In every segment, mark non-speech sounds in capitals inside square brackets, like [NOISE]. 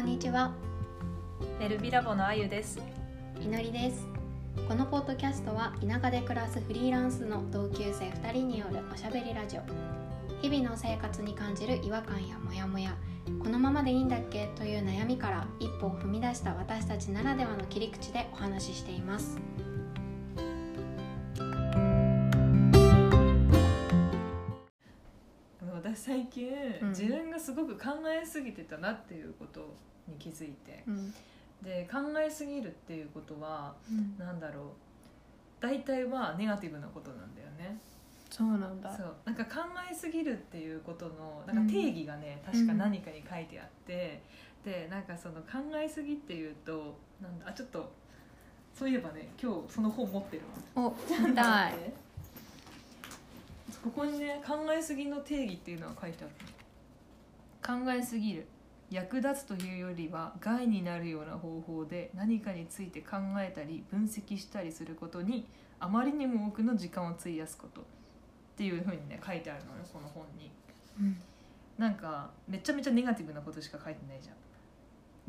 んにちは。エルビラボのあゆです。いのりです。このポッドキャストは田舎で暮らすフリーランスの同級生2人によるおしゃべりラジオ。日々の生活に感じる違和感やモヤモヤ。このままでいいんだっけ？という悩みから一歩を踏み出した私たちならではの切り口でお話ししています最近、うん。自分がすごく考えすぎてたなっていうことに気づいて。うん。で考えすぎるっていうことはなんだろう。大体はネガティブなことなんだよね。そうなんだ。そう。なんか考えすぎるっていうことのなんか定義がね、確か何かに書いてあって、でなんかその考えすぎっていうとなんだあちょっとそういえばね今日その本持ってるわ。お見たい [LAUGHS] ここにね考えすぎの定義っていうのが書いてある。考えすぎる役立つというよりは害になるような方法で何かについて考えたり分析したりすることにあまりにも多くの時間を費やすことっていうふうにね書いてあるのよこの本に。うんなんかめちゃめちゃネガティブなことしか書いてないじゃん。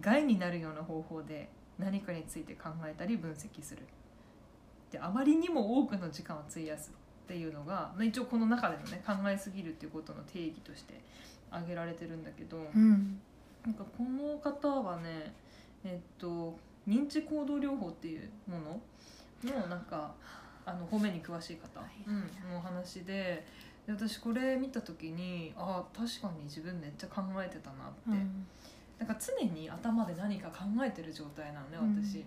害になるような方法で何かについて考えたり分析する。であまりにも多くの時間を費やす。っていうのが、まあ、一応この中でのね考えすぎるっていうことの定義として挙げられてるんだけど、うん。なんかこの方はねえっと認知行動療法っていうもののなんかあの方面に詳しい方、のお話でで私これ見た時にああ確かに自分めっちゃ考えてたなって、うん。なんか常に頭で何か考えてる状態なのねうん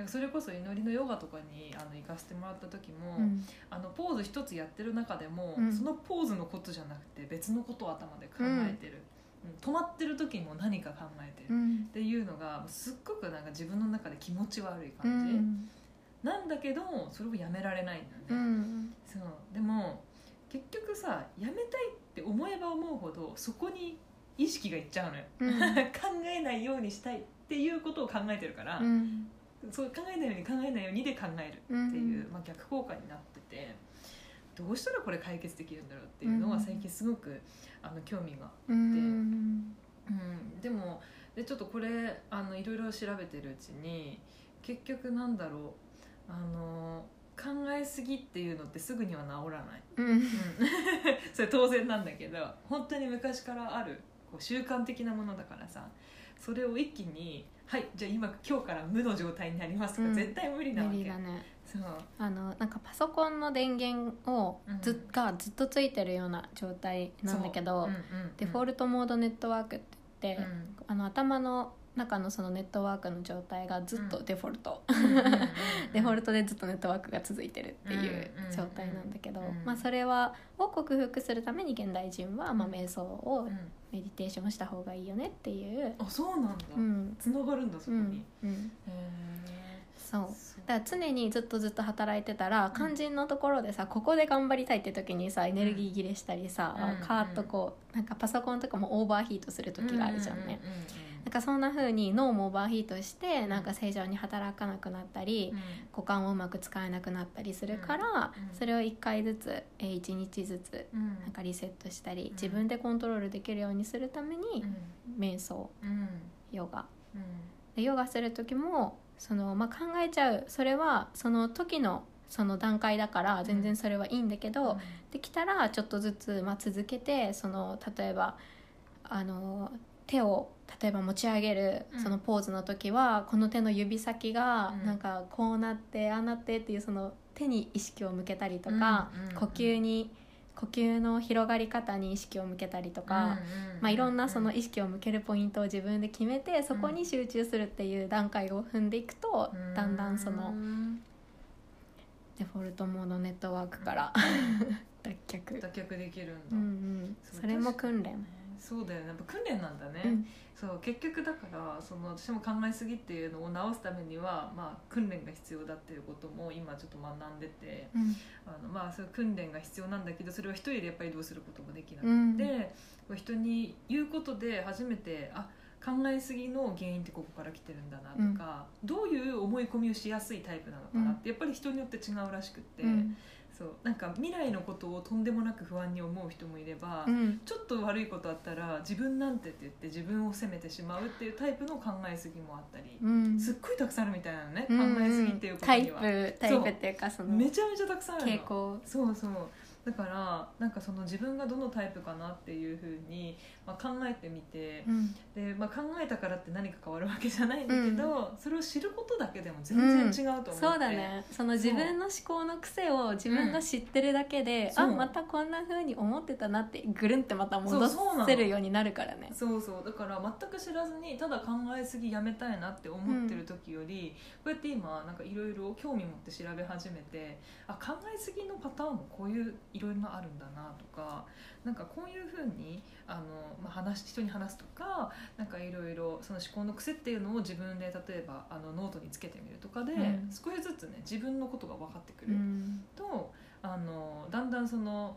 私、だからそれこそ祈りのヨガとかにあの行かせてもらった時も、うん。あのポーズ一つやってる中でも、うん。そのポーズのことじゃなくて別のことを頭で考えてる、うん。止まってる時も何か考えてる、っうん。ていうのがすっごくなんか自分の中で気持ち悪いう感じ、ん。なんだけどそれをやめられないんだね、ん。そう。でも結局さやめたいって思えば思うほどそこに意識がいっちゃうのよ、うん。[LAUGHS] 考えないようにしたいっていうことを考えてるから、うんそう考えないように考えないようにで考えるっていう、まあ、逆効果になっててどうしたらこれ解決できるんだろうっていうのはうん最近すごくあの興味が、うん。うん、でもでちょっとこれあのいろいろ調べてるうちに結局なんだろう。あの考えすぎっていうのってすぐには治らない、うん。うん。[LAUGHS] それ当然なんだけど本当に昔からあるこう習慣的なものだからさそれを一気に「はいじゃあ今今日から無の状態になります」とか、うん。絶対無理なわけ。無理だね。そう。あのなんかパソコンの電源をずっ、うんがずっとついてるような状態なんだけど、そう。うんうん。デフォルトモードネットワークって、うん。あの頭の中のそのネットワークの状態がずっとデフォルト、うんデフォルトでずっとネットワークが続いてるっていう状態なんだけど、うん。まあ、それはを克服するために現代人は、まあ、瞑想をうん。メディテーションした方がいいよねっていう、あそうなんだ、うん。つながるんだそこうんに、うん、うーそう。だから常にずっとずっと働いてたら肝心のところでさここで頑張りたいって時にさエネルギー切れしたりさ、うん。カーッとこうなんかパソコンとかもオーバーヒートする時があるじゃんね、なんかそんな風に脳もオーバーヒートしてなんか正常に働かなくなったり、うん。股間をうまく使えなくなったりするから、うん。それを1回ずつ、えー、1日ずつうん。なんかリセットしたり、ん。自分でコントロールできるようにするために、瞑想うん。ヨガ。ヨガする時もその、まあ、考えちゃう。それはその時のその段階だから全然それはいいんだけど、できたらちょっとずつ、まあ、続けてその例えばあの手を例えば持ち上げるうん。そのポーズの時は、この手の指先がうん。なんかこうなってああなってっていうその手に意識を向けたりとか、うんうん。呼吸に呼吸の広がり方に意識を向けたりとか、まあ、いろんなその意識を向けるポイントを自分で決めてそこに集中するっていう段階を踏んでいくと、だんだんそのうんデフォルトモードネットワークから脱却、脱却できるんだ、うんうん、それも訓練、そうだよね。やっぱ訓練なんだね、うん。そう結局だからその私も考えすぎっていうのを直すためには、まあ、訓練が必要だっていうことも今ちょっと学んでてうん。あの、まあ、そういう訓練が必要なんだけどそれを一人でやっぱりどうすることもできなくて、うん。人に言うことで初めてあ考えすぎの原因ってここから来てるんだなとか、どういう思い込みをしやすいタイプなのかなって、やっぱり人によって違うらしくって、うんそそう。なんか未来のことをとんでもなく不安に思う人もいれば、うん。ちょっと悪いことあったら自分なんてって言って自分を責めてしまうっていうタイプの考えすぎもあったり、うん。すっごいたくさんあるみたいなのね、うん。考えすぎっていうことタイにはプタイプっていうかそのめちゃめちゃたくさんあるの。傾向。そうそうだからなんかその自分がどのタイプかなっていうふうに、まあ、考えてみてうん。で、まあ、考えたからって何か変わるわけじゃないんだけど、それを知ることだけでも全然違うと思って、そうだね。その自分の思考の癖を自分が知ってるだけで、う。んあまたこんな風に思ってたなってぐるんってまた戻そうそうなの。せるようになるからね。そうそう。だから全く知らずにただ考えすぎやめたいなって思ってる時より、こうやって今なんかいろいろ興味持って調べ始めてあ考えすぎのパターンもこういういろいろなあるんだなとかなんかこういうふうにあの、まあ、話人に話すとかなんかいろいろその思考の癖っていうのを自分で例えばあのノートにつけてみるとかで、うん。少しずつね自分のことが分かってくうるん。と、あのだんだんその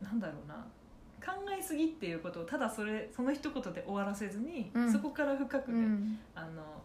なんだろうな考えすぎっていうことをただそれその一言で終わらせずに、うん。そこから深くね、うん。あの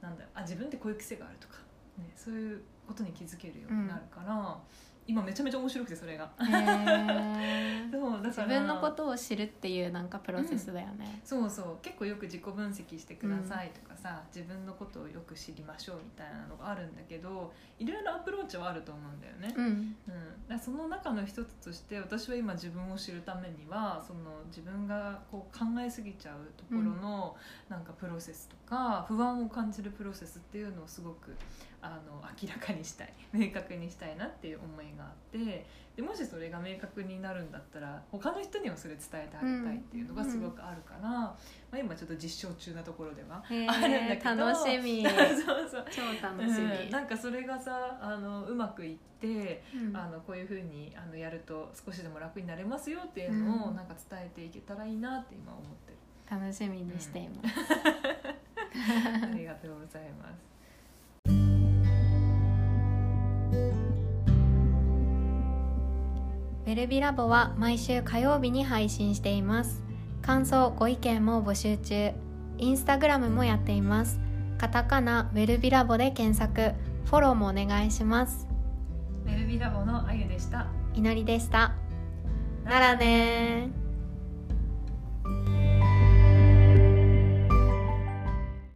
なんだあ自分ってこういう癖があるとか、ね、そういうことに気づけるようになるから、今めちゃめちゃ面白くてそれが。[LAUGHS] そうだ自から。分のことを知るっていうなんかプロセスだよね、そうそう。結構よく自己分析してくださいとかさ、自分のことをよく知りましょうみたいなのがあるんだけどいろいろアプローチはあると思うんだよね。うん。うん、だその中の一つとして私は今自分を知るためにはその自分がこう考えすぎちゃうところのなんかプロセスとか不安を感じるプロセスっていうのをすごくあの明らかにしたい [LAUGHS] 明確にしたいなっていう思いがあってでもしそれが明確になるんだったら他の人にもそれ伝えてあげたいっていうのがすごくあるから、まあ、今ちょっと実証中なところではへあるんだけーど楽しみ。[LAUGHS] そうそう。超楽しみ、うん。なんかそれがさあのうまくいってうん。あのこういうふうにあのやると少しでも楽になれますよっていうのをうん。なんか伝えていけたらいいなって今思ってる、楽しみにしています、[LAUGHS] ありがとうございますウェルビラボは毎週火曜日に配信しています。感想ご意見も募集中。インスタグラムもやっています。カタカナウェルビラボで検索。フォローもお願いします。メルビラボのあゆでした。いのりでした。ならねー